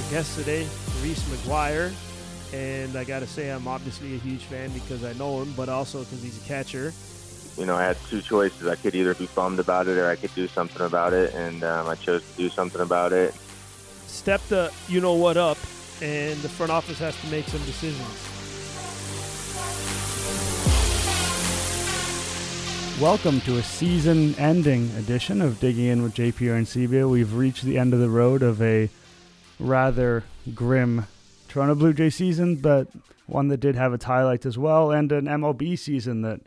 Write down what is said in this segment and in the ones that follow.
our guest today, Reese McGuire. And I got to say, I'm obviously a huge fan because I know him, but also because he's a catcher. You know, I had two choices. I could either be bummed about it or I could do something about it, and um, I chose to do something about it. Step the you know what up, and the front office has to make some decisions. Welcome to a season ending edition of Digging In with JPR and CBA. We've reached the end of the road of a rather grim Toronto Blue Jay season, but one that did have its highlights as well, and an MLB season that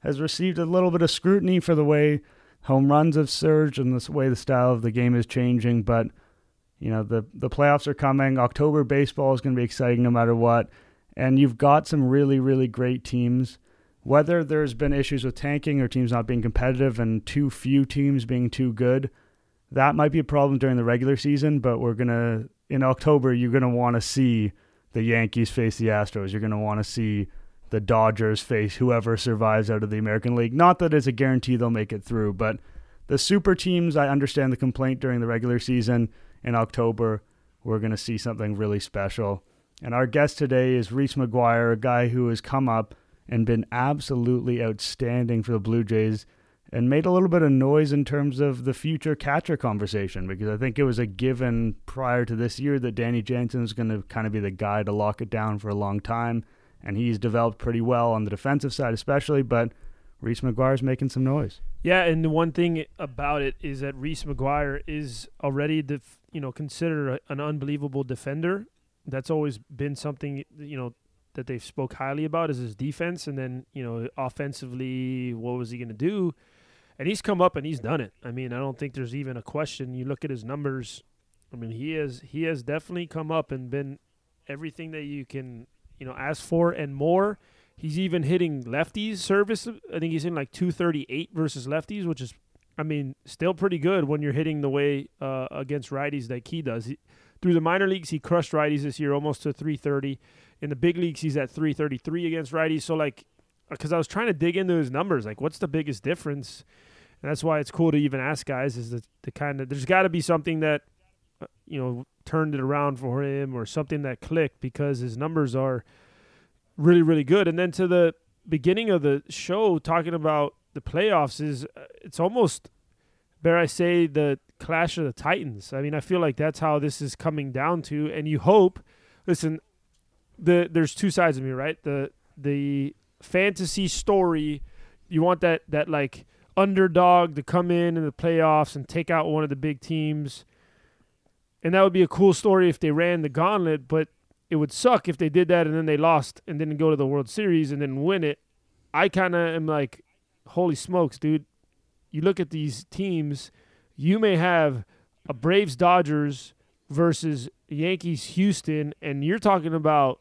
has received a little bit of scrutiny for the way home runs have surged and the way the style of the game is changing. But you know the the playoffs are coming. October baseball is going to be exciting no matter what, and you've got some really really great teams. Whether there's been issues with tanking or teams not being competitive and too few teams being too good, that might be a problem during the regular season. But we're gonna in October, you're gonna want to see the Yankees face the Astros. You're gonna want to see the Dodgers face whoever survives out of the American League. Not that it's a guarantee they'll make it through, but the super teams, I understand the complaint during the regular season in October. We're going to see something really special. And our guest today is Reese McGuire, a guy who has come up and been absolutely outstanding for the Blue Jays and made a little bit of noise in terms of the future catcher conversation because I think it was a given prior to this year that Danny Jansen was going to kind of be the guy to lock it down for a long time and he's developed pretty well on the defensive side, especially. But Reese McGuire's making some noise. Yeah, and the one thing about it is that Reese McGuire is already, def, you know, considered a, an unbelievable defender. That's always been something, you know, that they've spoke highly about is his defense, and then you know, offensively, what was he going to do? And he's come up and he's done it. I mean, I don't think there's even a question. You look at his numbers. I mean, he has he has definitely come up and been everything that you can you know ask for and more. He's even hitting lefties service. I think he's in like 238 versus lefties, which is, I mean, still pretty good when you're hitting the way uh, against righties like he does. He, through the minor leagues, he crushed righties this year, almost to 330. In the big leagues, he's at 333 against righties. So like, because I was trying to dig into his numbers, like what's the biggest difference? And that's why it's cool to even ask guys is the, the kind of there's got to be something that uh, you know turned it around for him or something that clicked because his numbers are really really good. And then to the beginning of the show talking about the playoffs is uh, it's almost dare I say the clash of the titans. I mean, I feel like that's how this is coming down to and you hope listen the there's two sides of me, right? The the fantasy story you want that that like underdog to come in in the playoffs and take out one of the big teams and that would be a cool story if they ran the gauntlet, but it would suck if they did that and then they lost and didn't go to the World Series and then win it. I kind of am like, holy smokes, dude. You look at these teams, you may have a Braves Dodgers versus Yankees Houston, and you're talking about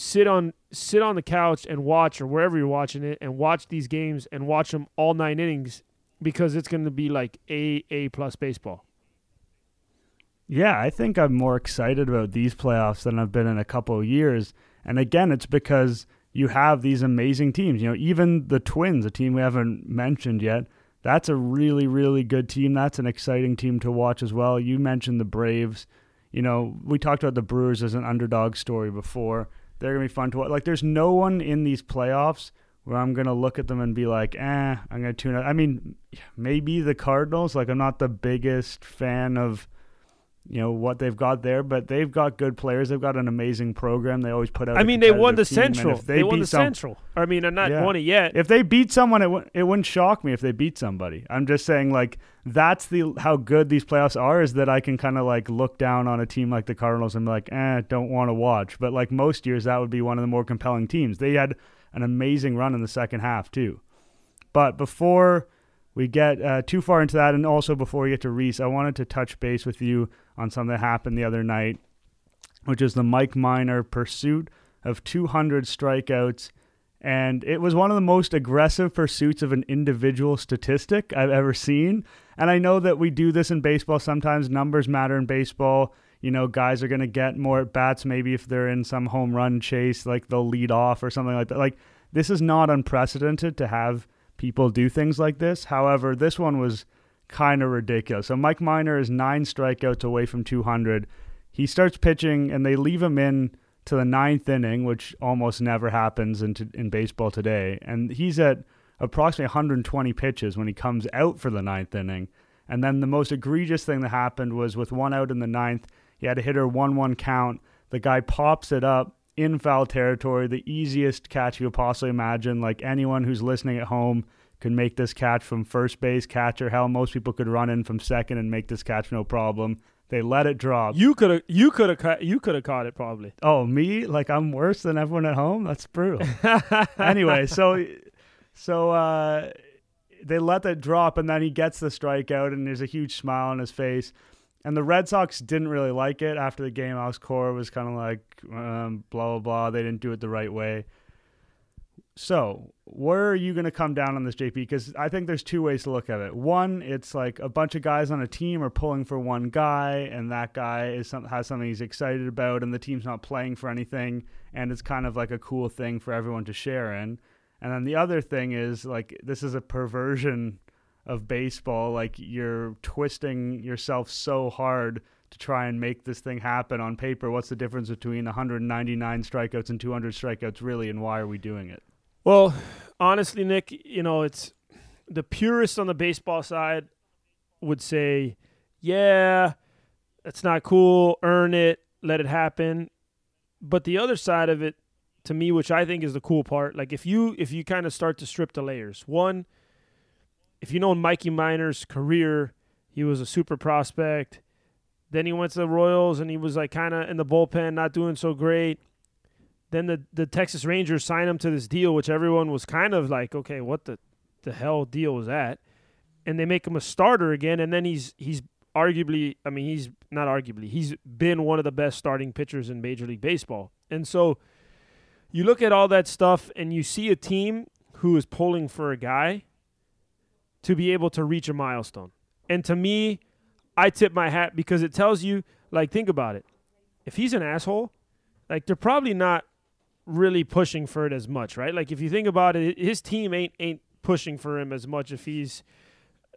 sit on sit on the couch and watch or wherever you're watching it and watch these games and watch them all nine innings because it's going to be like a a plus baseball. Yeah, I think I'm more excited about these playoffs than I've been in a couple of years. And again, it's because you have these amazing teams. You know, even the Twins, a team we haven't mentioned yet, that's a really, really good team. That's an exciting team to watch as well. You mentioned the Braves. You know, we talked about the Brewers as an underdog story before. They're to be fun to watch. Like, there's no one in these playoffs where I'm to look at them and be like, eh, I'm to tune out. I mean, maybe the Cardinals. Like, I'm not the biggest fan of you know what they've got there, but they've got good players. They've got an amazing program. They always put out. I mean, they won the Central. They, they won the some, Central. I mean, I'm not yeah. won it yet. If they beat someone, it w- it wouldn't shock me if they beat somebody. I'm just saying, like that's the how good these playoffs are. Is that I can kind of like look down on a team like the Cardinals and be like, eh, don't want to watch. But like most years, that would be one of the more compelling teams. They had an amazing run in the second half too. But before we get uh, too far into that, and also before we get to Reese, I wanted to touch base with you on something that happened the other night, which is the Mike Minor pursuit of 200 strikeouts. And it was one of the most aggressive pursuits of an individual statistic I've ever seen. And I know that we do this in baseball. Sometimes numbers matter in baseball. You know, guys are going to get more at bats maybe if they're in some home run chase, like they'll lead off or something like that. Like, this is not unprecedented to have people do things like this. However, this one was kind of ridiculous. So Mike Minor is nine strikeouts away from 200. he starts pitching, and they leave him in to the ninth inning, which almost never happens in, in baseball today. And he's at approximately 120 pitches when he comes out for the ninth inning. And then the most egregious thing that happened was with one out in the ninth, he had a hitter 1 1 count. The guy pops it up in foul territory, the easiest catch you could possibly imagine. Like anyone who's listening at home could make this catch from first base, catcher. Hell, most people could run in from second and make this catch no problem. They let it drop. You could have you could have you could have caught it probably. Oh, me? Like I'm worse than everyone at home? That's brutal. anyway, so so uh, they let that drop and then he gets the strikeout and there's a huge smile on his face. And the Red Sox didn't really like it after the game. Alex Cora was kind of like, um, blah, blah, blah. They didn't do it the right way. So, where are you going to come down on this, JP? Because I think there's two ways to look at it. One, it's like a bunch of guys on a team are pulling for one guy, and that guy is some, has something he's excited about, and the team's not playing for anything, and it's kind of like a cool thing for everyone to share in. And then the other thing is like this is a perversion of baseball. Like you're twisting yourself so hard to try and make this thing happen on paper. What's the difference between 199 strikeouts and 200 strikeouts, really, and why are we doing it? Well, honestly, Nick, you know, it's the purists on the baseball side would say, yeah, it's not cool, earn it, let it happen. But the other side of it, to me, which I think is the cool part, like if you if you kind of start to strip the layers, one, if you know Mikey Minor's career, he was a super prospect. Then he went to the Royals and he was like kind of in the bullpen, not doing so great. Then the the Texas Rangers signed him to this deal, which everyone was kind of like, okay, what the the hell deal was that? And they make him a starter again, and then he's he's arguably, I mean, he's not arguably, he's been one of the best starting pitchers in Major League Baseball. And so you look at all that stuff and you see a team who is pulling for a guy to be able to reach a milestone. And to me, I tip my hat because it tells you, like, think about it. If he's an asshole, like, they're probably not really pushing for it as much, right? Like if you think about it, his team ain't ain't pushing for him as much if he's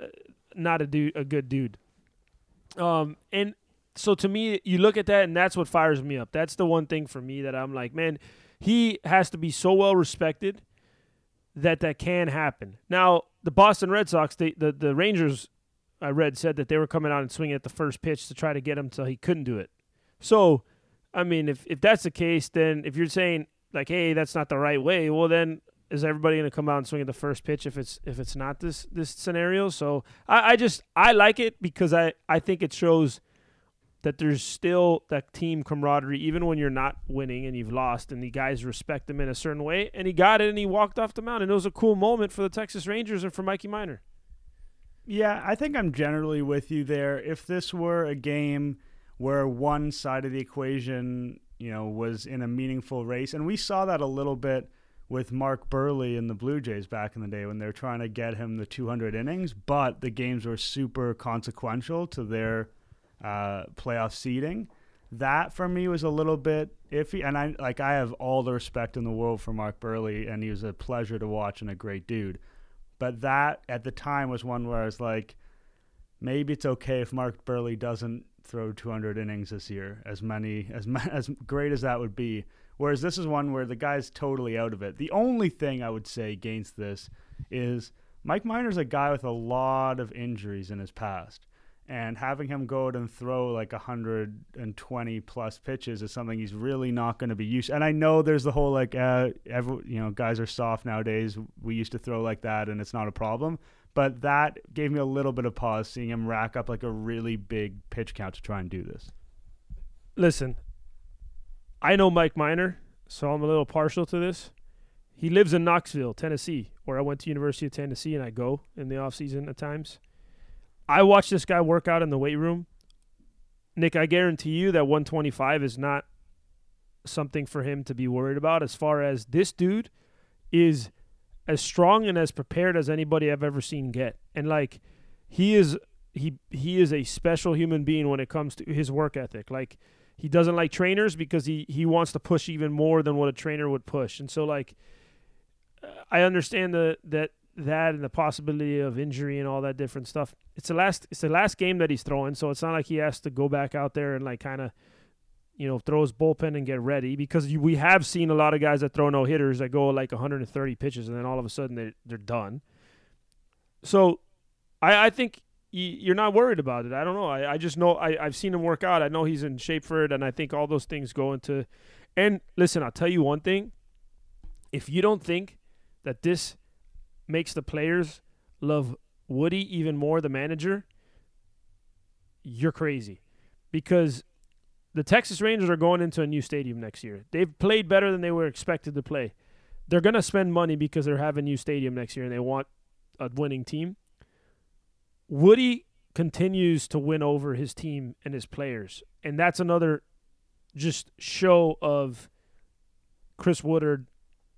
uh, not a dude, a good dude. Um, and so to me, you look at that, and that's what fires me up. That's the one thing for me that I'm like, man, he has to be so well respected that that can happen. Now, the Boston Red Sox, they, the the Rangers, I read said that they were coming out and swinging at the first pitch to try to get him till he couldn't do it. So, I mean, if if that's the case, then if you're saying like, hey, that's not the right way. Well, then is everybody going to come out and swing at the first pitch if it's if it's not this this scenario? So I, I just I like it because I I think it shows that there's still that team camaraderie even when you're not winning and you've lost and the guys respect them in a certain way and he got it and he walked off the mound and it was a cool moment for the Texas Rangers and for Mikey Minor. Yeah, I think I'm generally with you there. If this were a game where one side of the equation you know, was in a meaningful race. And we saw that a little bit with Mark Buehrle in the Blue Jays back in the day when they're trying to get him the 200 innings, but the games were super consequential to their uh, playoff seeding. That for me was a little bit iffy, and I like I have all the respect in the world for Mark Buehrle, and he was a pleasure to watch and a great dude. But that at the time was one where I was like, maybe it's okay if Mark Buehrle doesn't throw 200 innings this year, as many as as great as that would be. Whereas this is one where the guy's totally out of it. The only thing I would say against this is Mike Minor's a guy with a lot of injuries in his past. And having him go out and throw like 120 plus pitches is something he's really not going to be used. And I know there's the whole like, uh, every, you know, guys are soft nowadays. We used to throw like that, and it's not a problem. But that gave me a little bit of pause seeing him rack up like a really big pitch count to try and do this. Listen, I know Mike Minor, so I'm a little partial to this. He lives in Knoxville, Tennessee, where I went to University of Tennessee and I go in the off season at times. I watch this guy work out in the weight room. Nick, I guarantee you that 125 is not something for him to be worried about as far as this dude is – as strong and as prepared as anybody I've ever seen get. And like he is he he is a special human being when it comes to his work ethic. Like he doesn't like trainers because he he wants to push even more than what a trainer would push. And so like I understand the that that and the possibility of injury and all that different stuff. It's the last it's the last game that he's throwing, so it's not like he has to go back out there and like kind of you know, throw his bullpen and get ready because we have seen a lot of guys that throw no hitters that go like 130 pitches and then all of a sudden they they're done. So, I I think you're not worried about it. I don't know. I, I just know I, I've seen him work out. I know he's in shape for it, and I think all those things go into. And listen, I'll tell you one thing. If you don't think that this makes the players love Woody even more, the manager, you're crazy. Because the Texas Rangers are going into a new stadium next year. They've played better than they were expected to play. They're going to spend money because they're having a new stadium next year and they want a winning team. Woody continues to win over his team and his players. And that's another just show of Chris Woodward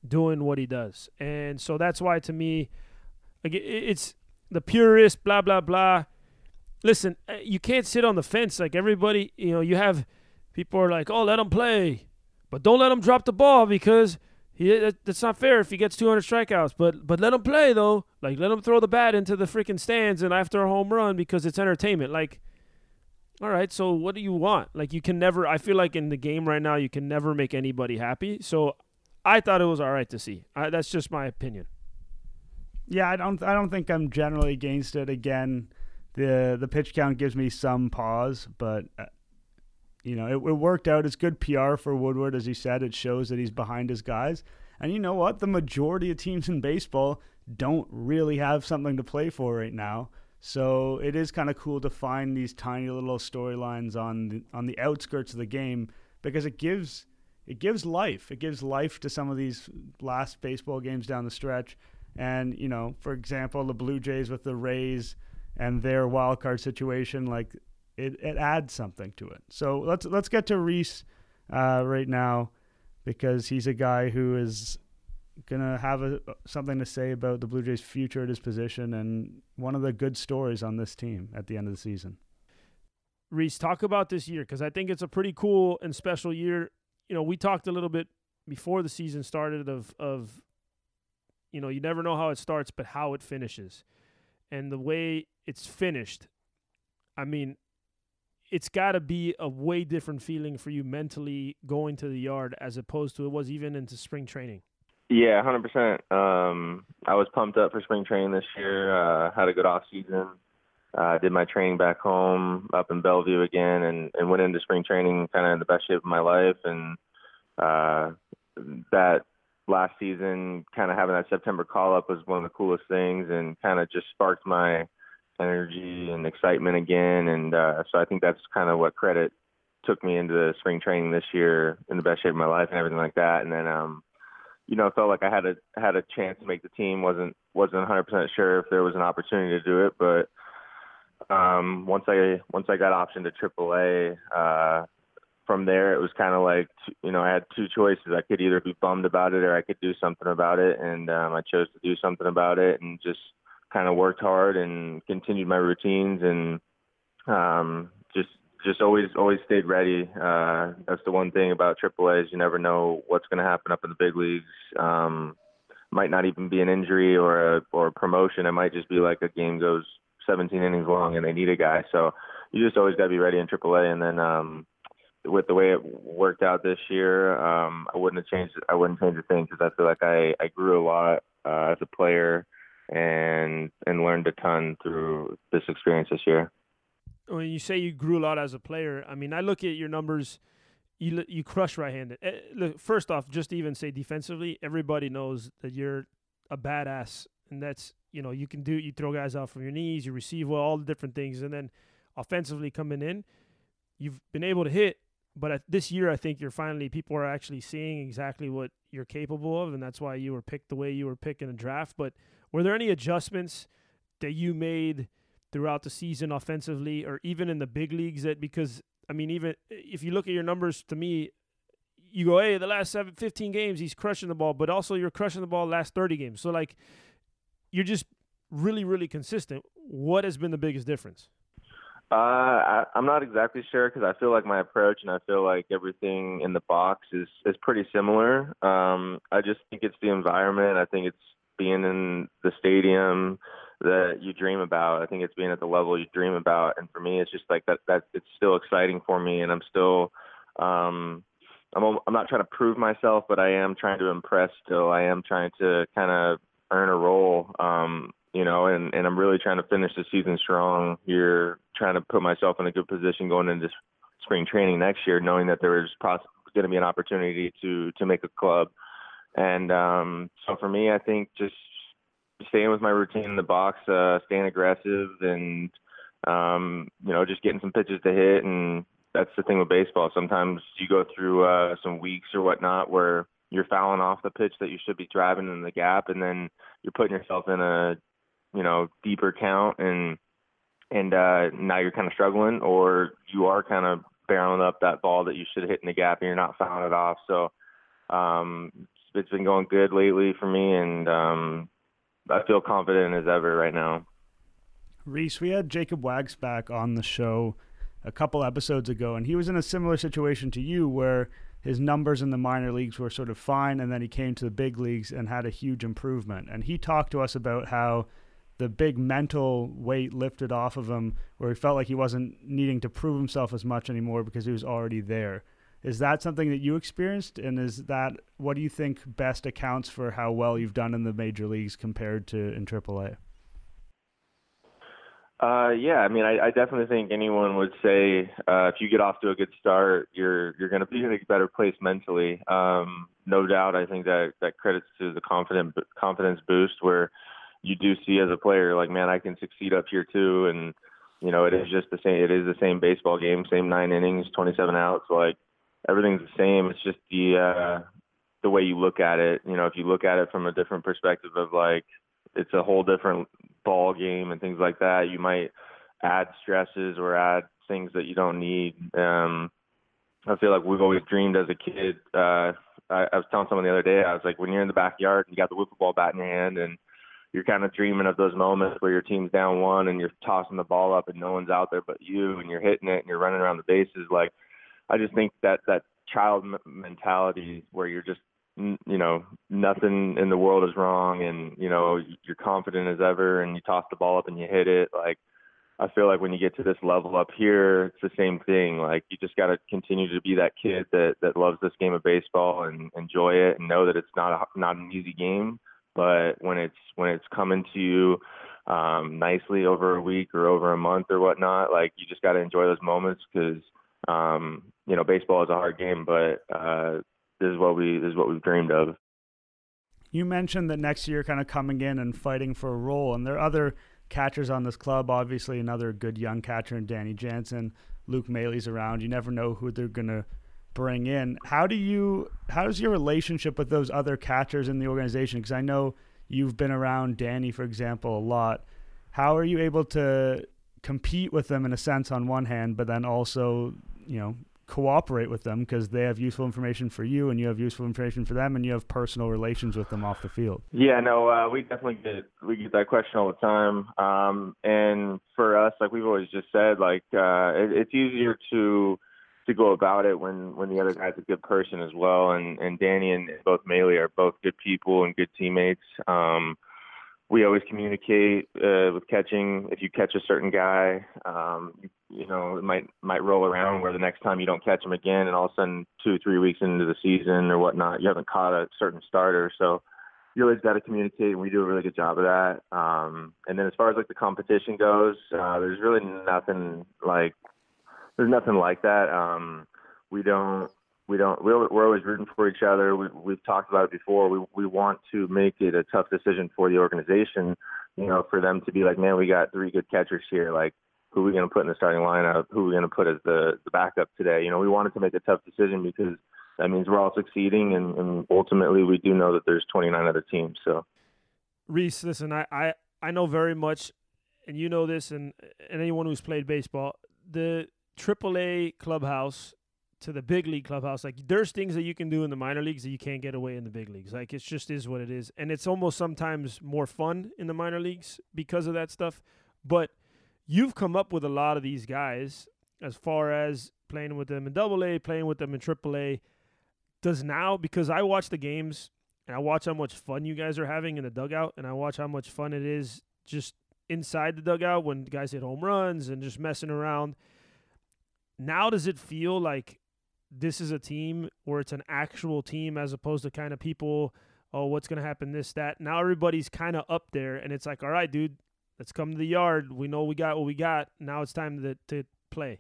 doing what he does. And so that's why to me it's the purist blah blah blah. Listen, uh, you can't sit on the fence like everybody, you know, you have people are like, "Oh, let him play." But don't let him drop the ball because he, that's not fair if he gets 200 strikeouts. But but let him play though. Like let him throw the bat into the freaking stands and after a home run because it's entertainment. Like, all right, so what do you want? Like you can never. I feel like in the game right now you can never make anybody happy. So I thought it was all right to see. I, that's just my opinion. Yeah, I don't. I don't think I'm generally against it. Again, the the pitch count gives me some pause, but uh, you know, it, it worked out. It's good PR for Woodward, as he said. It shows that he's behind his guys. And you know what? The majority of teams in baseball don't really have something to play for right now. So it is kind of cool to find these tiny little storylines on the, on the outskirts of the game because it gives it gives life. It gives life to some of these last baseball games down the stretch. And you know, for example, the Blue Jays with the Rays and their wild card situation, like it, it adds something to it. So let's let's get to Reese uh, right now because he's a guy who is gonna have a, something to say about the Blue Jays' future at his position and one of the good stories on this team at the end of the season. Reese, talk about this year because I think it's a pretty cool and special year. You know, we talked a little bit before the season started of of you know you never know how it starts, but how it finishes, and the way it's finished. I mean, it's got to be a way different feeling for you mentally going to the yard as opposed to it was even into spring training. Yeah, hundred percent. Um, I was pumped up for spring training this year. Uh, had a good off season. Uh, did my training back home up in Bellevue again, and, and went into spring training kind of in the best shape of my life. And uh, that last season, kind of having that September call up was one of the coolest things, and kind of just sparked my energy and excitement again. And uh, so I think that's kind of what credit took me into the spring training this year in the best shape of my life and everything like that. And then, um, you know, felt like I had a had a chance to make the team. wasn't wasn't 100% sure if there was an opportunity to do it, but um, once I once I got optioned to AAA, uh, from there it was kind of like you know I had two choices. I could either be bummed about it or I could do something about it, and um, I chose to do something about it and just kind of worked hard and continued my routines and um, just just always always stayed ready. Uh, that's the one thing about AAA is you never know what's going to happen up in the big leagues. Um, might not even be an injury or a or a promotion. It might just be like a game goes 17 innings long and they need a guy. So you just always got to be ready in AAA. And then um, with the way it worked out this year, um, I wouldn't have changed. I wouldn't change a thing because I feel like I I grew a lot uh, as a player and and learned a ton through this experience this year. When you say you grew a lot as a player, I mean I look at your numbers. You you crush right-handed. Uh, look, first off, just even say defensively, everybody knows that you're a badass, and that's you know you can do you throw guys out from your knees, you receive well, all the different things, and then offensively coming in, you've been able to hit. But this year, I think you're finally people are actually seeing exactly what you're capable of, and that's why you were picked the way you were picked in the draft. But were there any adjustments that you made throughout the season offensively or even in the big leagues that because I mean even if you look at your numbers to me you go hey the last seven, 15 games he's crushing the ball but also you're crushing the ball last 30 games. So like you're just really really consistent. What has been the biggest difference uh, I, I'm not exactly sure because I feel like my approach and I feel like everything in the box is is pretty similar. Um, I just think it's the environment. I think it's being in the stadium that you dream about. I think it's being at the level you dream about. And for me, it's just like that, that it's still exciting for me. And I'm still, um, I'm I'm not trying to prove myself, but I am trying to impress. Still, I am trying to kind of earn a role. Um, you know, and and I'm really trying to finish the season strong. Here, trying to put myself in a good position going into spring training next year, knowing that there is poss- going to be an opportunity to to make a club. And um, so for me, I think just staying with my routine in the box, uh, staying aggressive, and um, you know, just getting some pitches to hit. And that's the thing with baseball. Sometimes you go through uh, some weeks or whatnot where you're fouling off the pitch that you should be driving in the gap, and then you're putting yourself in a you know deeper count, and and uh, now you're kind of struggling, or you are kind of barreling up that ball that you should hit in the gap, and you're not fouling it off. So um, it's been going good lately for me, and um, I feel confident as ever right now. Reese, we had Jacob Wags back on the show a couple episodes ago, and he was in a similar situation to you where his numbers in the minor leagues were sort of fine, and then he came to the big leagues and had a huge improvement. And he talked to us about how the big mental weight lifted off of him, where he felt like he wasn't needing to prove himself as much anymore because he was already there. Is that something that you experienced? And is that what do you think best accounts for how well you've done in the major leagues compared to in AAA? Uh, yeah, I mean, I, I definitely think anyone would say uh, if you get off to a good start, you're you're going to be in a better place mentally. Um, no doubt, I think that that credits to the confident confidence boost where you do see as a player, like, man, I can succeed up here too, and you know, it is just the same. It is the same baseball game, same nine innings, 27 outs. Like everything's the same. It's just the uh, the way you look at it. You know, if you look at it from a different perspective of like it's a whole different ball game and things like that, you might add stresses or add things that you don't need. Um, I feel like we've always dreamed as a kid. Uh, I, I was telling someone the other day, I was like, when you're in the backyard and you got the wiffle ball bat in your hand and you're kind of dreaming of those moments where your team's down one and you're tossing the ball up and no one's out there but you and you're hitting it and you're running around the bases like I just think that that child m- mentality where you're just you know nothing in the world is wrong and you know you're confident as ever and you toss the ball up and you hit it like I feel like when you get to this level up here it's the same thing like you just got to continue to be that kid that that loves this game of baseball and enjoy it and know that it's not a, not an easy game but when it's when it's coming to you um nicely over a week or over a month or whatnot like you just got to enjoy those moments because um, you know, baseball is a hard game, but uh, this is what we this is what we've dreamed of. You mentioned that next year, kind of coming in and fighting for a role, and there are other catchers on this club. Obviously, another good young catcher in Danny Jansen. Luke Maile's around. You never know who they're gonna bring in. How do you? How does your relationship with those other catchers in the organization? Because I know you've been around Danny, for example, a lot. How are you able to compete with them in a sense on one hand, but then also you know cooperate with them because they have useful information for you and you have useful information for them and you have personal relations with them off the field. Yeah, no, uh, we definitely get we get that question all the time. Um, and for us, like we've always just said, like uh, it, it's easier to to go about it when when the other guy's a good person as well. And and Danny and both Maile are both good people and good teammates. Um, we always communicate uh, with catching. If you catch a certain guy, um, you, you know, it might might roll around where the next time you don't catch him again, and all of a sudden, two three weeks into the season or whatnot, you haven't caught a certain starter. So you always got to communicate, and we do a really good job of that. Um, and then as far as like the competition goes, uh, there's really nothing like there's nothing like that. Um, we don't we don't we're, always rooting for each other. We, we've talked about it before. We we want to make it a tough decision for the organization. You know, for them to be like, man, we got three good catchers here. Like, who are we going to put in the starting lineup? Who are we going to put as the the backup today? You know, we wanted to make a tough decision because that means we're all succeeding, and, and ultimately we do know that there's 29 other teams. So, Reese, listen, I I I know very much, and you know this, and and anyone who's played baseball, the AAA clubhouse to the big league clubhouse. Like there's things that you can do in the minor leagues that you can't get away in the big leagues. Like it just is what it is, and it's almost sometimes more fun in the minor leagues because of that stuff. But you've come up with a lot of these guys as far as playing with them in Double A, playing with them in Triple A. Does now because I watch the games and I watch how much fun you guys are having in the dugout, and I watch how much fun it is just inside the dugout when guys hit home runs and just messing around. Now, does it feel like this is a team where it's an actual team as opposed to kind of people, oh, what's going to happen, this, that. Now everybody's kind of up there, and it's like, all right, dude, let's come to the yard. We know we got what we got. Now it's time to, to play.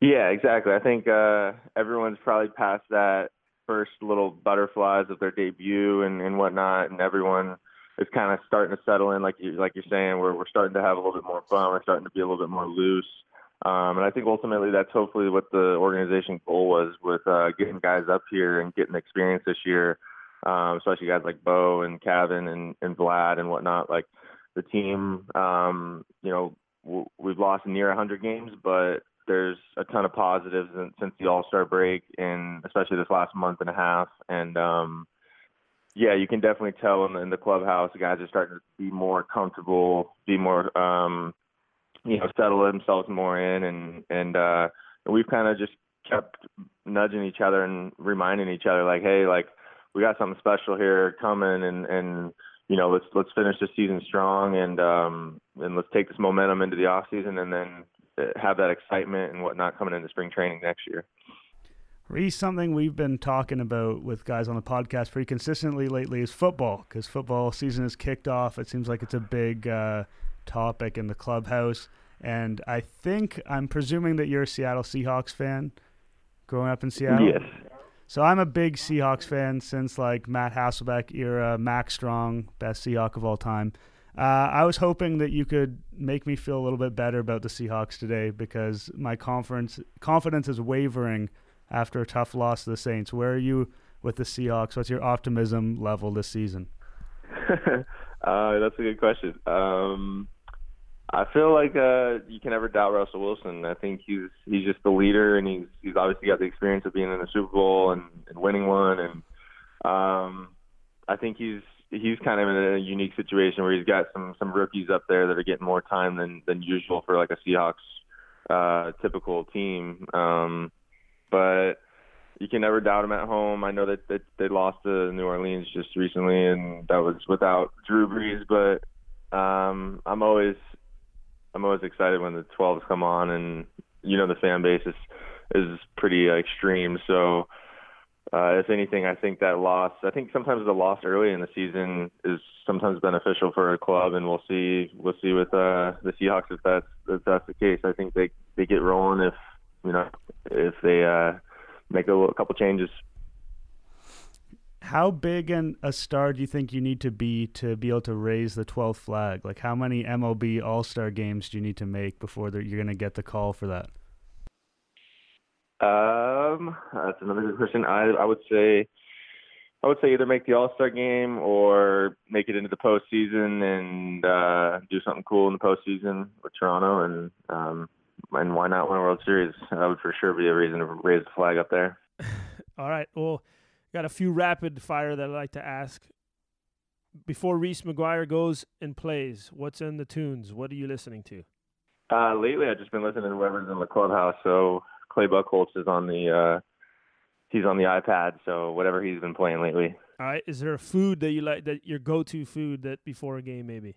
Yeah, exactly. I think uh, everyone's probably past that first little butterflies of their debut and, and whatnot, and everyone is kind of starting to settle in, like you like you're saying. We're we're starting to have a little bit more fun. We're starting to be a little bit more loose. Um, and I think ultimately that's hopefully what the organization goal was with uh, getting guys up here and getting experience this year, um, especially guys like Bo and Kevin and, and Vlad and whatnot. Like the team, um, you know, w- we've lost near 100 games, but there's a ton of positives since the All Star break, and especially this last month and a half. And um, yeah, you can definitely tell in the, in the clubhouse, the guys are starting to be more comfortable, be more um, you know, settle themselves more in and and uh we've kind of just kept nudging each other and reminding each other like, hey, like we got something special here coming and and you know, let's let's finish the season strong and um and let's take this momentum into the off season and then have that excitement and whatnot coming into spring training next year. Reese, something we've been talking about with guys on the podcast pretty consistently lately is football because football season is kicked off. It seems like it's a big uh, topic in the clubhouse. And I think I'm presuming that you're a Seattle Seahawks fan growing up in Seattle. Yes. So I'm a big Seahawks fan since like Matt Hasselbeck era, Mack Strong, best Seahawk of all time. Uh, I was hoping that you could make me feel a little bit better about the Seahawks today because my confidence confidence is wavering after a tough loss to the Saints. Where are you with the Seahawks? What's your optimism level this season? uh, that's a good question. Um, I feel like uh, you can never doubt Russell Wilson. I think he's he's just the leader, and he's he's obviously got the experience of being in the Super Bowl and, and winning one. And um, I think he's he's kind of in a unique situation where he's got some some rookies up there that are getting more time than than usual for like a Seahawks uh, typical team. Um, but you can never doubt him at home. I know that, that they lost to New Orleans just recently, and that was without Drew Brees. But um, I'm always I'm always excited when the 12s come on, and you know the fan base is is pretty uh, extreme. So uh, if anything, I think that loss. I think sometimes the loss early in the season is sometimes beneficial for a club, and we'll see. We'll see with uh, the Seahawks if that's if that's the case. I think they they get rolling if you know if they uh, make a, a couple changes. How big an, a star do you think you need to be to be able to raise the 12th flag? Like, how many MLB All Star games do you need to make before you're going to get the call for that? Um, that's another good question. I I would say, I would say either make the All Star game or make it into the postseason and uh, do something cool in the postseason with Toronto, and um, and why not win a World Series? That would for sure be a reason to raise the flag up there. All right. Well, got a few rapid fire that I'd like to ask. Before Reese McGuire goes and plays, what's in the tunes? What are you listening to? Uh, lately, I've just been listening to whoever's in the clubhouse. So Clay Buchholz is on the uh, he's on the iPad. So whatever he's been playing lately. All right. Is there a food that you like that your go-to food that before a game maybe?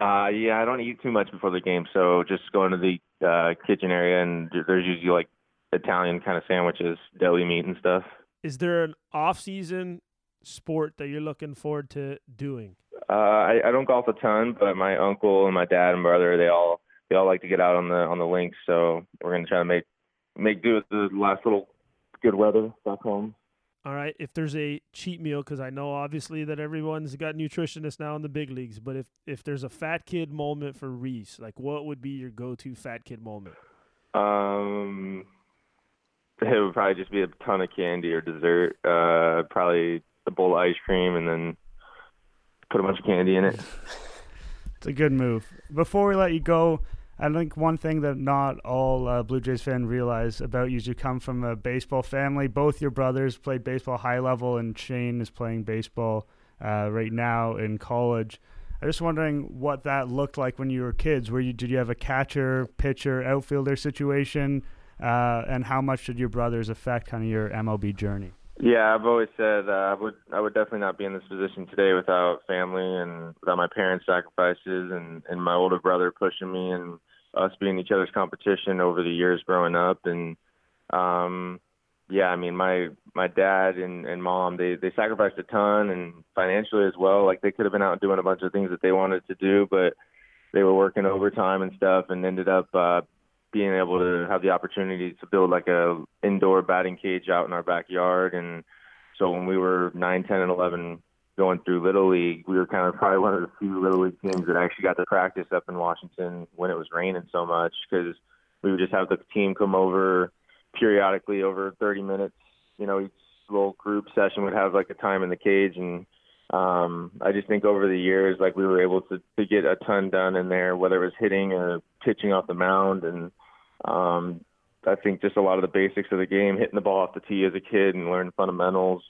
Uh, yeah, I don't eat too much before the game, so just going to the uh, kitchen area and there's usually like Italian kind of sandwiches, deli meat and stuff is there an off-season sport that you're looking forward to doing? Uh, I, I don't golf a ton, but my uncle and my dad and brother they all they all like to get out on the on the links, so we're gonna try to make make do with the last little good weather back home. All right. If there's a cheat meal, because I know obviously that everyone's got nutritionists now in the big leagues, but if if there's a fat kid moment for Reese, like what would be your go-to fat kid moment? Um, it would probably just be a ton of candy or dessert. Uh, probably a bowl of ice cream and then put a bunch of candy in it. it's a good move. Before we let you go, I think one thing that not all uh, Blue Jays fans realize about you is you come from a baseball family. Both your brothers played baseball high level, and Shane is playing baseball uh, right now in college. I'm just wondering what that looked like when you were kids. Were you did you have a catcher, pitcher, outfielder situation? Uh, and how much did your brothers affect kind of your MLB journey? Yeah, I've always said uh, I would I would definitely not be in this position today without family and without my parents' sacrifices and and my older brother pushing me and us being each other's competition over the years growing up and um yeah, I mean, my my dad and and mom they they sacrificed a ton and financially as well. Like they could have been out doing a bunch of things that they wanted to do, but they were working overtime and stuff, and ended up uh, being able to have the opportunity to build like a indoor batting cage out in our backyard. And so when we were nine, ten, and eleven going through little league, we were kind of probably one of the few little league teams that actually got to practice up in Washington when it was raining so much because we would just have the team come over periodically over 30 minutes. You know, each little group session would have like a time in the cage, and um, I just think over the years, like we were able to to get a ton done in there, whether it was hitting or pitching off the mound, and um, I think just a lot of the basics of the game, hitting the ball off the tee as a kid and learning fundamentals.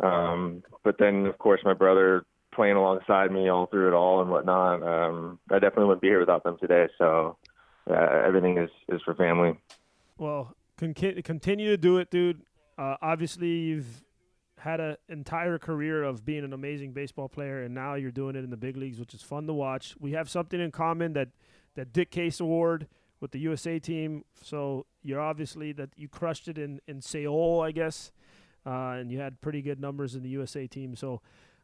Um, but then, of course, my brother playing alongside me all through it all and whatnot. Um, I definitely wouldn't be here without them today. So uh, everything is is for family. Well, con- continue to do it, dude. Uh, obviously, you've had an entire career of being an amazing baseball player, and now you're doing it in the big leagues, which is fun to watch. We have something in common that that Dick Case Award with the USA team. So you're obviously that you crushed it in in Seoul, I guess, uh, and you had pretty good numbers in the USA team. So.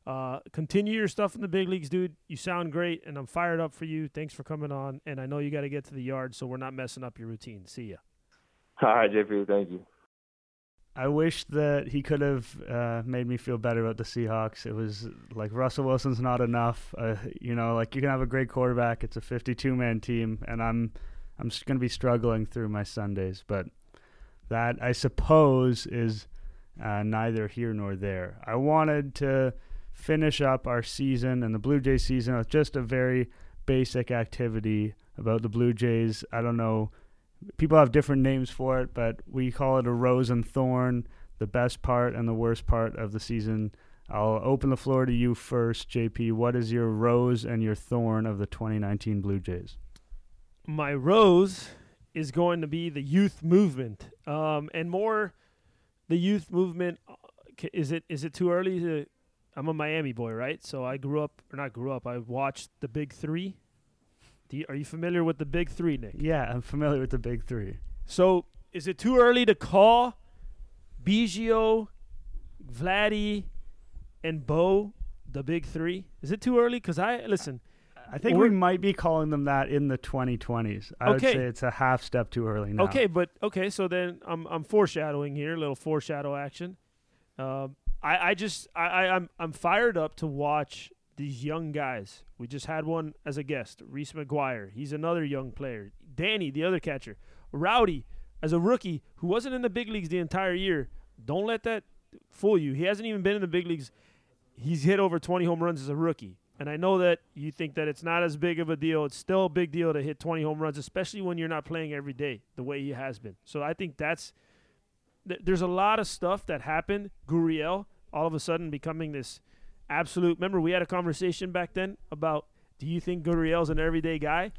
Uh, continue your stuff in the big leagues, dude. You sound great, and I'm fired up for you. Thanks for coming on. And I know you got to get to the yard, so we're not messing up your routine. See ya. All right, JP. Thank you. I wish that he could have uh, made me feel better about the Seahawks. It was like Russell Wilson's not enough. Uh, you know, like you can have a great quarterback. It's a 52 man team, and I'm I'm going to be struggling through my Sundays. But that I suppose is uh, neither here nor there. I wanted to finish up our season and the Blue Jays season with just a very basic activity about the Blue Jays. I don't know people have different names for it, but we call it a rose and thorn, the best part and the worst part of the season. I'll open the floor to you first, JP. What is your rose and your thorn of the 2019 Blue Jays? My rose is going to be the youth movement, um, and more the youth movement. Uh, is it is it too early to? I'm a Miami boy, right? So I grew up, or not grew up. I watched the Big Three you, are you familiar with the big three, Nick? Yeah, I'm familiar with the big three. So, is it too early to call Biggio, Vladdy, and Bo the big three? Is it too early? Because I listen. I think we might be calling them that in the 2020s. I okay. would say it's a half step too early now. Okay, but okay, so then I'm I'm foreshadowing here, a little foreshadow action. Um, I I just I, I I'm I'm fired up to watch these young guys. We just had one as a guest, Reese McGuire. He's another young player. Danny, the other catcher. Rowdy, as a rookie who wasn't in the big leagues the entire year. Don't let that fool you. He hasn't even been in the big leagues. He's hit over 20 home runs as a rookie. And I know that you think that it's not as big of a deal. It's still a big deal to hit 20 home runs, especially when you're not playing every day the way he has been. So I think that's th- there's a lot of stuff that happened. Gurriel all of a sudden becoming this absolute. Remember, we had a conversation back then about do you think Gurriel's an everyday guy,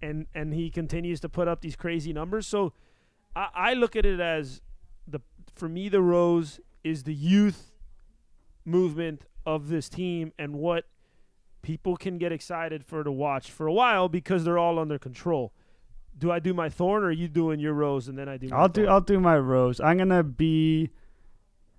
and and he continues to put up these crazy numbers. So I, I look at it as the for me the rose is the youth movement of this team and what people can get excited for to watch for a while because they're all under control. Do I do my thorn or are you doing your rose and then I do I'll do I'll do my rose. I'm gonna be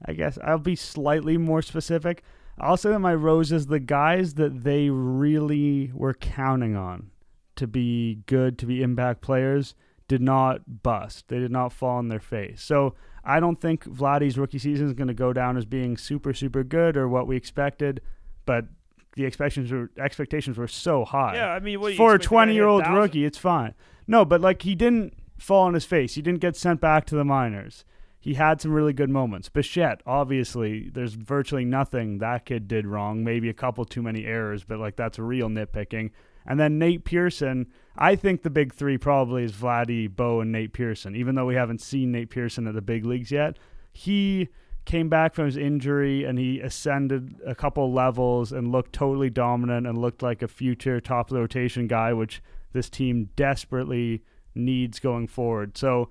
I guess I'll be slightly more specific. I'll say that my rose is the guys that they really were counting on to be good, to be impact players, did not bust. They did not fall on their face. So I don't think Vladdy's rookie season is going to go down as being super, super good or what we expected, but the expectations were expectations were so high. Yeah, I mean, for a twenty year old rookie, it's fine. No, but like he didn't fall on his face. He didn't get sent back to the minors he had some really good moments. Bichette, obviously, there's virtually nothing that kid did wrong. Maybe a couple too many errors, but like that's real nitpicking. And then Nate Pearson, I think the big three probably is Vladdy, Bo, and Nate Pearson. Even though we haven't seen Nate Pearson at the big leagues yet, he came back from his injury and he ascended a couple levels and looked totally dominant and looked like a future top rotation guy, which this team desperately needs going forward. So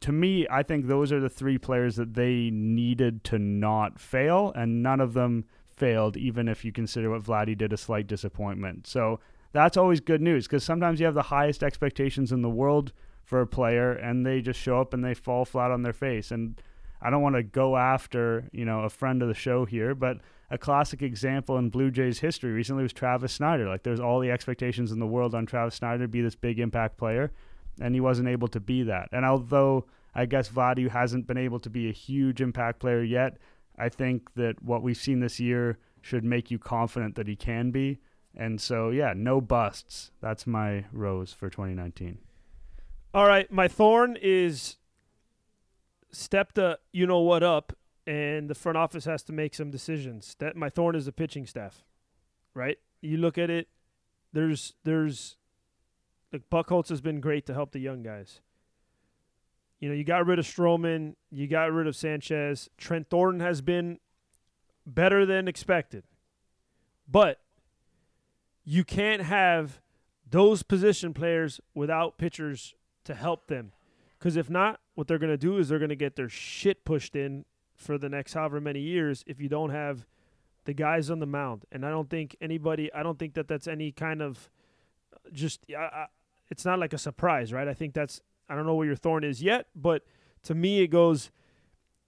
to me, I think those are the three players that they needed to not fail, and none of them failed, even if you consider what Vladdy did a slight disappointment. So that's always good news because sometimes you have the highest expectations in the world for a player and they just show up and they fall flat on their face. And I don't want to go after, you know, a friend of the show here, but a classic example in Blue Jays history recently was Travis Snider. Like there's all the expectations in the world on Travis Snider to be this big impact player, and he wasn't able to be that. And although I guess Vladdy hasn't been able to be a huge impact player yet, I think that what we've seen this year should make you confident that he can be. And so, yeah, no busts. That's my rose for 2019. All right, my thorn is step the you know what up, and the front office has to make some decisions. That my thorn is the pitching staff, right? You look at it. There's there's like Buchholz has been great to help the young guys. You know, you got rid of Stroman, you got rid of Sanchez. Trent Thornton has been better than expected. But you can't have those position players without pitchers to help them. Because if not, what they're going to do is they're going to get their shit pushed in for the next however many years if you don't have the guys on the mound. And I don't think anybody, I don't think that that's any kind of uh, just, I, I, it's not like a surprise, right? I think that's, I don't know where your thorn is yet, but to me, it goes,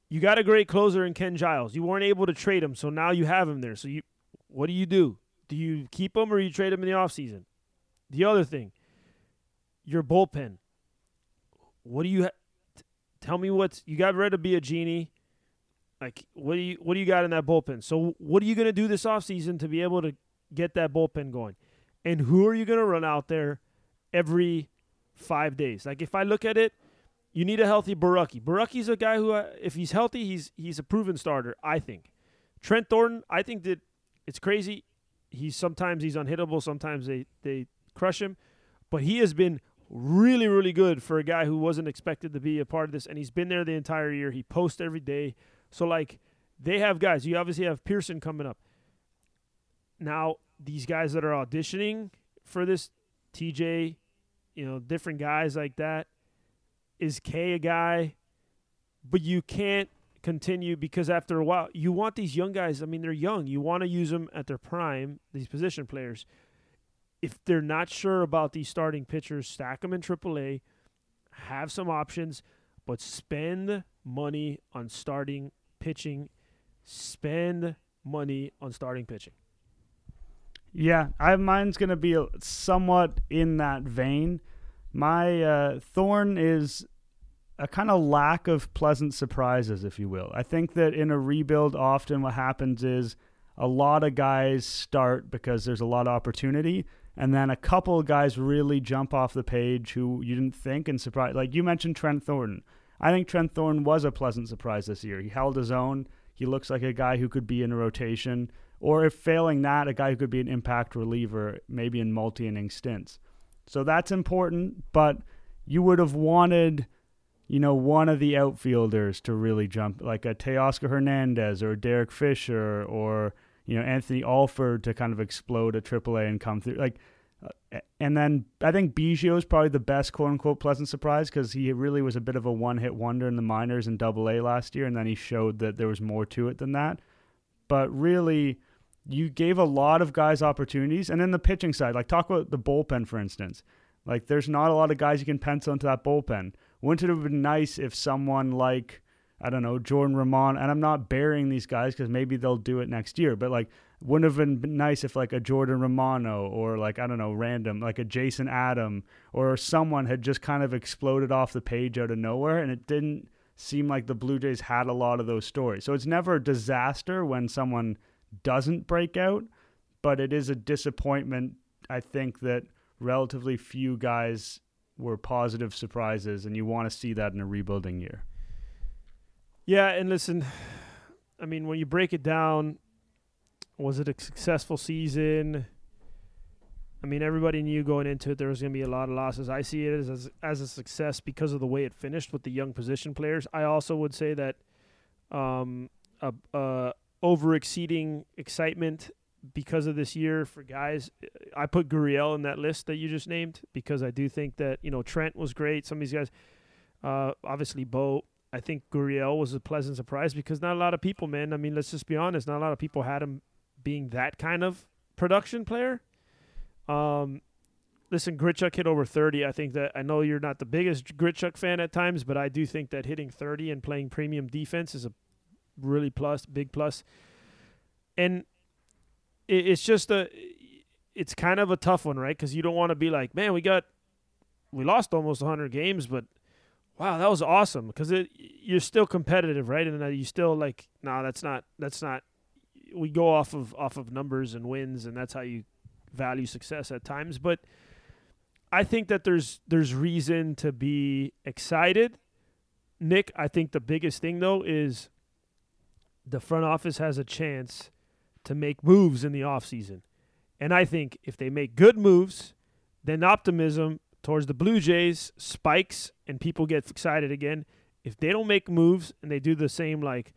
you got a great closer in Ken Giles. You weren't able to trade him, so now you have him there. So you, what do you do? Do you keep him or you trade him in the offseason? The other thing, your bullpen. What do you ha- tell me? What's you got rid of genie? Like what do you what do you got in that bullpen? So what are you gonna do this offseason to be able to get that bullpen going? And who are you gonna run out there every five days? Like if I look at it, you need a healthy Borucki. Borucki's a guy who, uh, if he's healthy, he's he's a proven starter. I think. Trent Thornton, I think that it's crazy. He's sometimes he's unhittable. Sometimes they they crush him, but he has been really really good for a guy who wasn't expected to be a part of this, and he's been there the entire year. He posts every day. So like they have guys. You obviously have Pearson coming up. Now these guys that are auditioning for this, TJ, you know, different guys like that is Kay a guy? But you can't continue because after a while, you want these young guys. I mean, they're young. You want to use them at their prime, these position players. If they're not sure about these starting pitchers, stack them in AAA, have some options, but spend money on starting pitching. Spend money on starting pitching. Yeah, I mine's gonna be somewhat in that vein. My uh, thorn is a kind of lack of pleasant surprises, if you will. I think that in a rebuild, often what happens is a lot of guys start because there's a lot of opportunity, and then a couple of guys really jump off the page who you didn't think and surprise. Like you mentioned, Trent Thornton. I think Trent Thornton was a pleasant surprise this year. He held his own. He looks like a guy who could be in a rotation, or if failing that, a guy who could be an impact reliever, maybe in multi inning stints. So that's important, but you would have wanted you know, one of the outfielders to really jump, like a Teoscar Hernandez or Derek Fisher or, you know, Anthony Alford to kind of explode at AAA and come through. Like, uh, and then I think Biggio is probably the best quote unquote pleasant surprise because he really was a bit of a one hit wonder in the minors and double A last year. And then he showed that there was more to it than that. But really, you gave a lot of guys opportunities. And then the pitching side, like talk about the bullpen, for instance. Like, there's not a lot of guys you can pencil into that bullpen. Wouldn't it have been nice if someone like I don't know Jordan Romano, and I'm not burying these guys because maybe they'll do it next year, but like wouldn't have been nice if like a Jordan Romano or like I don't know random like a Jason Adam or someone had just kind of exploded off the page out of nowhere, and it didn't seem like the Blue Jays had a lot of those stories. So it's never a disaster when someone doesn't break out, but it is a disappointment. I think that relatively few guys were positive surprises, and you want to see that in a rebuilding year. Yeah, and listen, I mean, when you break it down, was it a successful season? I mean, everybody knew going into it there was going to be a lot of losses. I see it as, as a success because of the way it finished with the young position players. I also would say that um, a, a over exceeding excitement because of this year for guys. I put Gurriel in that list that you just named because I do think that you know Trent was great. Some of these guys, uh, obviously Bo. I think Gurriel was a pleasant surprise because not a lot of people, man. I mean, let's just be honest. Not a lot of people had him being that kind of production player. Um, listen, Grichuk hit over 30. I think that I know you're not the biggest Grichuk fan at times, but I do think that hitting 30 and playing premium defense is a really plus, big plus. And it, it's just a, it's kind of a tough one, right? Because you don't want to be like, man, we got, we lost almost 100 games, but wow, that was awesome. Because you're still competitive, right? And uh, you still like, no, nah, that's not, that's not. We go off of off of numbers and wins, and that's how you value success at times. But I think that there's there's reason to be excited. Nick, I think the biggest thing though is the front office has a chance to make moves in the offseason. And I think if they make good moves, then optimism towards the Blue Jays spikes and people get excited again. If they don't make moves and they do the same like,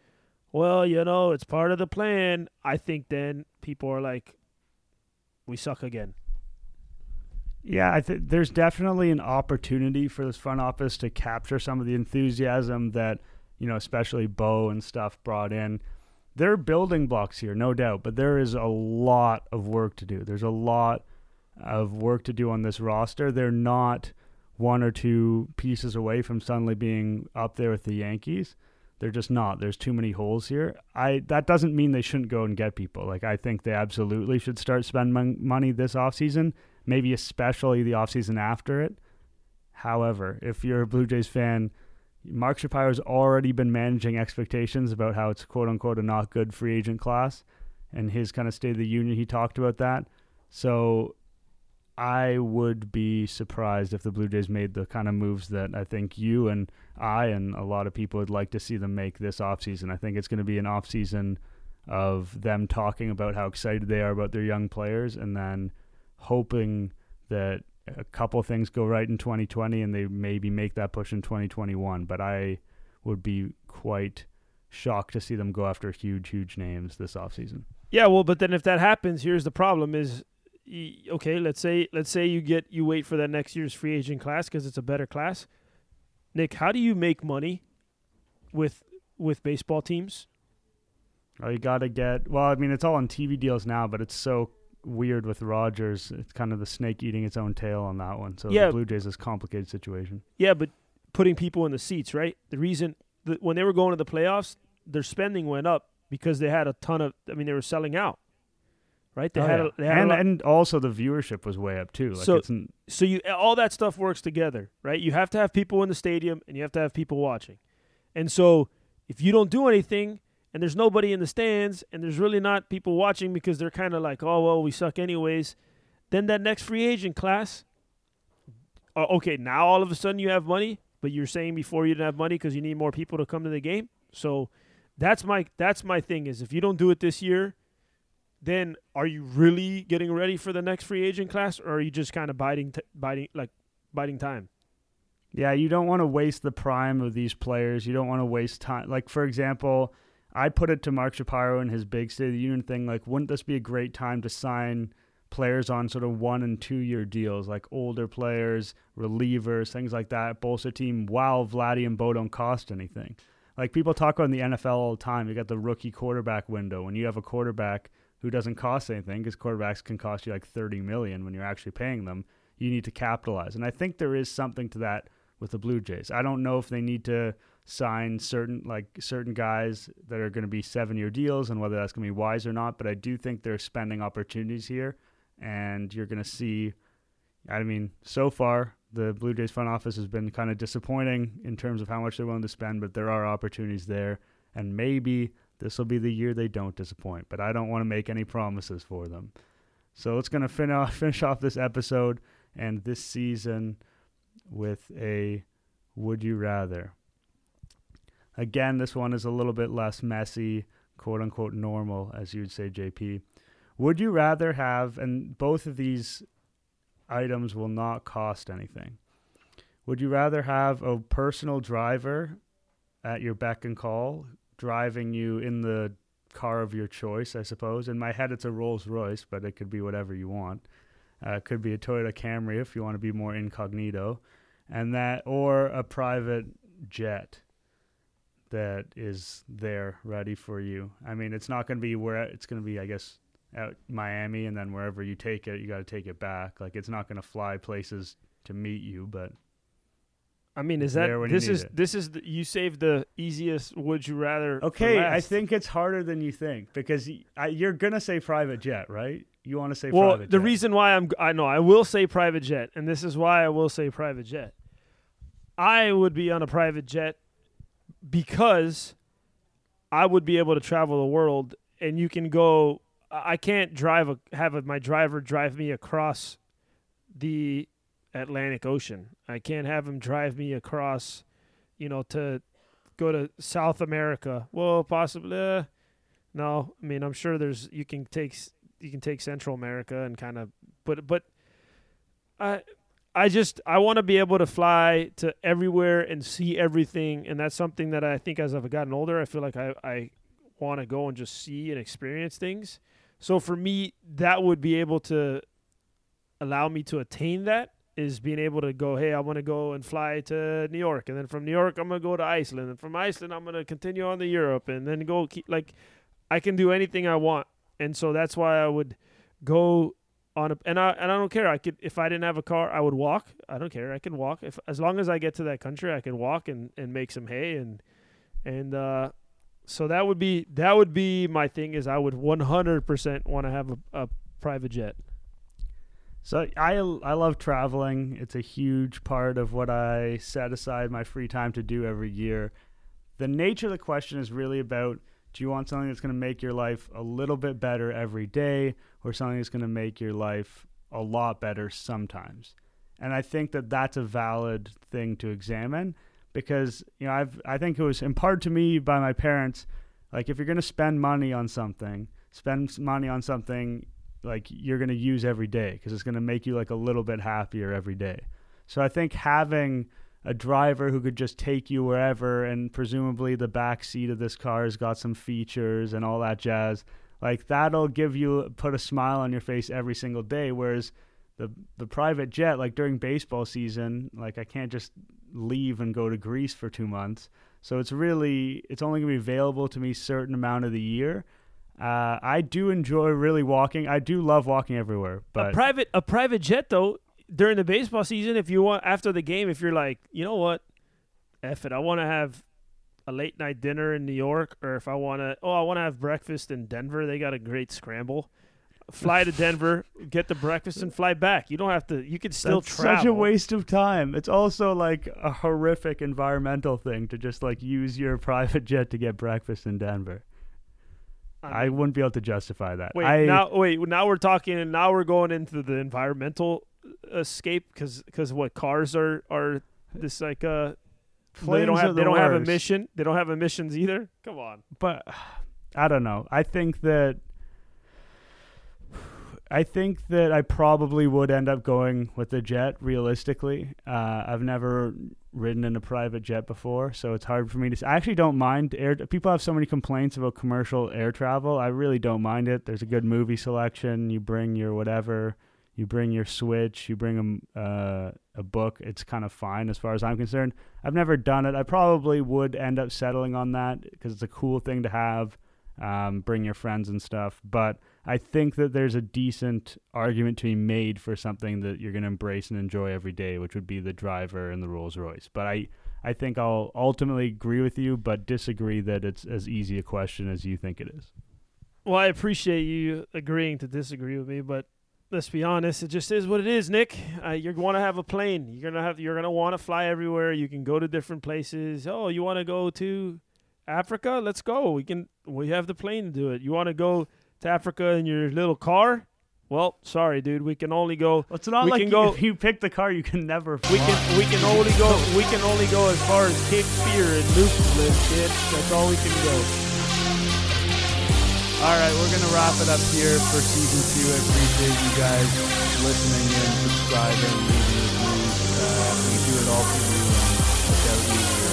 well, you know, it's part of the plan, I think then people are like, we suck again. Yeah, I think there's definitely an opportunity for this front office to capture some of the enthusiasm that, you know, especially Bo and stuff brought in. There are building blocks here, no doubt, but there is a lot of work to do. There's a lot of work to do on this roster. They're not one or two pieces away from suddenly being up there with the Yankees. They're just not. There's too many holes here. I that doesn't mean they shouldn't go and get people. Like I think they absolutely should start spending money this offseason, maybe especially the offseason after it. However, if you're a Blue Jays fan, Mark Shapiro's already been managing expectations about how it's quote unquote a not good free agent class and his kind of state of the union he talked about that. So I would be surprised if the Blue Jays made the kind of moves that I think you and I and a lot of people would like to see them make this offseason. I think it's going to be an offseason of them talking about how excited they are about their young players and then hoping that a couple things go right in 2020 and they maybe make that push in 2021. But I would be quite shocked to see them go after huge, huge names this offseason. Yeah, well, but then if that happens, here's the problem: is okay, let's say let's say you get you wait for that next year's free agent class because it's a better class. Nick, how do you make money with with baseball teams? Oh, you got to get. Well, I mean, it's all on TV deals now, but it's so weird with Rogers. It's kind of the snake eating its own tail on that one. So yeah, the Blue Jays is a complicated situation. Yeah, but putting people in the seats, right? The reason that when they were going to the playoffs, their spending went up because they had a ton of. I mean, they were selling out right? They oh, had, yeah. a, they had and and also the viewership was way up too. Like so so you all that stuff works together, right? You have to have people in the stadium and you have to have people watching, and so if you don't do anything and there's nobody in the stands and there's really not people watching because they're kind of like, oh well, we suck anyways, then that next free agent class. Uh, okay, now all of a sudden you have money, but you're saying before you didn't have money because you need more people to come to the game. So that's my that's my thing is if you don't do it this year then are you really getting ready for the next free agent class, or are you just kind of biding, t- biding, like biding time? Yeah, you don't want to waste the prime of these players. You don't want to waste time. Like for example, I put it to Mark Shapiro and his big State of the Union thing. Like, wouldn't this be a great time to sign players on sort of one and two year deals, like older players, relievers, things like that, bolster team while Vladdy and Bo don't cost anything. Like people talk about in the NFL all the time, you got the rookie quarterback window. When you have a quarterback who doesn't cost anything because quarterbacks can cost you like 30 million when you're actually paying them you need to capitalize and i think there is something to that with the blue jays i don't know if they need to sign certain like certain guys that are going to be seven year deals and whether that's going to be wise or not but i do think there's spending opportunities here and you're going to see i mean so far the blue jays front office has been kind of disappointing in terms of how much they're willing to spend but there are opportunities there and maybe this will be the year they don't disappoint, but I don't want to make any promises for them. So it's going to fin- finish off this episode and this season with a Would You Rather. Again, this one is a little bit less messy, quote unquote normal, as you would say, JP. Would you rather have, and both of these items will not cost anything. Would you rather have a personal driver at your beck and call driving you in the car of your choice, I suppose. In my head, it's a Rolls Royce, but it could be whatever you want. Uh, it could be a Toyota Camry if you want to be more incognito, and that or a private jet that is there ready for you. I mean, it's not going to be where it's going to be, I guess, at Miami, and then wherever you take it, you got to take it back. Like it's not going to fly places to meet you, but I mean, is that when you this is this is you saved the easiest? Would you rather? okay. I think it's harder than you think because I you're gonna say private jet, right? You want to say Well, private the jet. reason why I'm I know I will say private jet, and this is why I will say private jet. I would be on a private jet because I would be able to travel the world, and you can go. I can't drive a have a, my driver drive me across the Atlantic Ocean. I can't have him drive me across, you know, to go to South America. Well, possibly. Uh, no, I mean I'm sure there's you can take you can take Central America and kind of but but I I just I want to be able to fly to everywhere and see everything and that's something that I think as I've gotten older I feel like I I want to go and just see and experience things. So for me that would be able to allow me to attain that is being able to go hey I want to go and fly to New York and then from New York I'm to go to Iceland and from Iceland I'm to continue on to Europe and then go keep like I can do anything I want and so that's why I would go on a and I and I don't care. I could if I didn't have a car, I would walk. I don't care. I can walk if as long as I get to that country, I can walk and and make some hay and and uh, so that would be that would be my thing. Is I would 100% want to have a, a private jet. So I I love traveling. It's a huge part of what I set aside my free time to do every year. The nature of the question is really about do you want something that's going to make your life a little bit better every day or something that's going to make your life a lot better sometimes. And I think that that's a valid thing to examine because you know I've I think it was imparted to me by my parents like if you're going to spend money on something, spend money on something like you're going to use every day because it's going to make you like a little bit happier every day. So I think having a driver who could just take you wherever and presumably the back seat of this car has got some features and all that jazz like that'll give you put a smile on your face every single day. Whereas the the private jet like during baseball season like I can't just leave and go to Greece for 2 months. So it's really it's only going to be available to me certain amount of the year. Uh, I do enjoy really walking. I do love walking everywhere, a but private a private jet though during the baseball season, if you want after the game, if you're like, you know what, F it, I want to have a late night dinner in New York, or if I want to, oh, I want to have breakfast in Denver. They got a great scramble. Fly to Denver, get the breakfast, and fly back. You don't have to. You could still that's travel. such a waste of time. It's also like a horrific environmental thing to just like use your private jet to get breakfast in Denver. I mean, wouldn't be able to justify that. Wait, I, now wait, now we're talking. Now we're going into the environmental escape because because what cars are are this like uh they don't have they the don't have worst. emission they don't have emissions either. Come on. but I don't know. I think that I think that I probably would end up going with the jet. Realistically, uh, I've never ridden in a private jet before, so it's hard for me to. I actually don't mind air. People have so many complaints about commercial air travel. I really don't mind it. There's a good movie selection. You bring your whatever. You bring your Switch. You bring a uh, a book. It's kind of fine as far as I'm concerned. I've never done it. I probably would end up settling on that because it's a cool thing to have. Um, bring your friends and stuff. But I think that there's a decent argument to be made for something that you're going to embrace and enjoy every day, which would be the driver and the Rolls Royce. But I, I think I'll ultimately agree with you, but disagree that it's as easy a question as you think it is. Well, I appreciate you agreeing to disagree with me, but let's be honest, it just is what it is, Nick. Uh, you're going to have a plane. You're gonna have. You're gonna want to fly everywhere. You can go to different places. Oh, you want to go to Africa? Let's go. We can. We have the plane to do it. You want to go to Africa in your little car? Well, sorry, dude. We can only go. Well, it's not We like can you- go- if you pick the car, you can never fly. We can. We can only go. We can only go as far as Cape Fear and Newfoundland, kid. That's all we can go. All right, we're gonna wrap it up here for season two. I appreciate you guys listening and subscribing, leaving reviews. Uh, we do it all for you. You,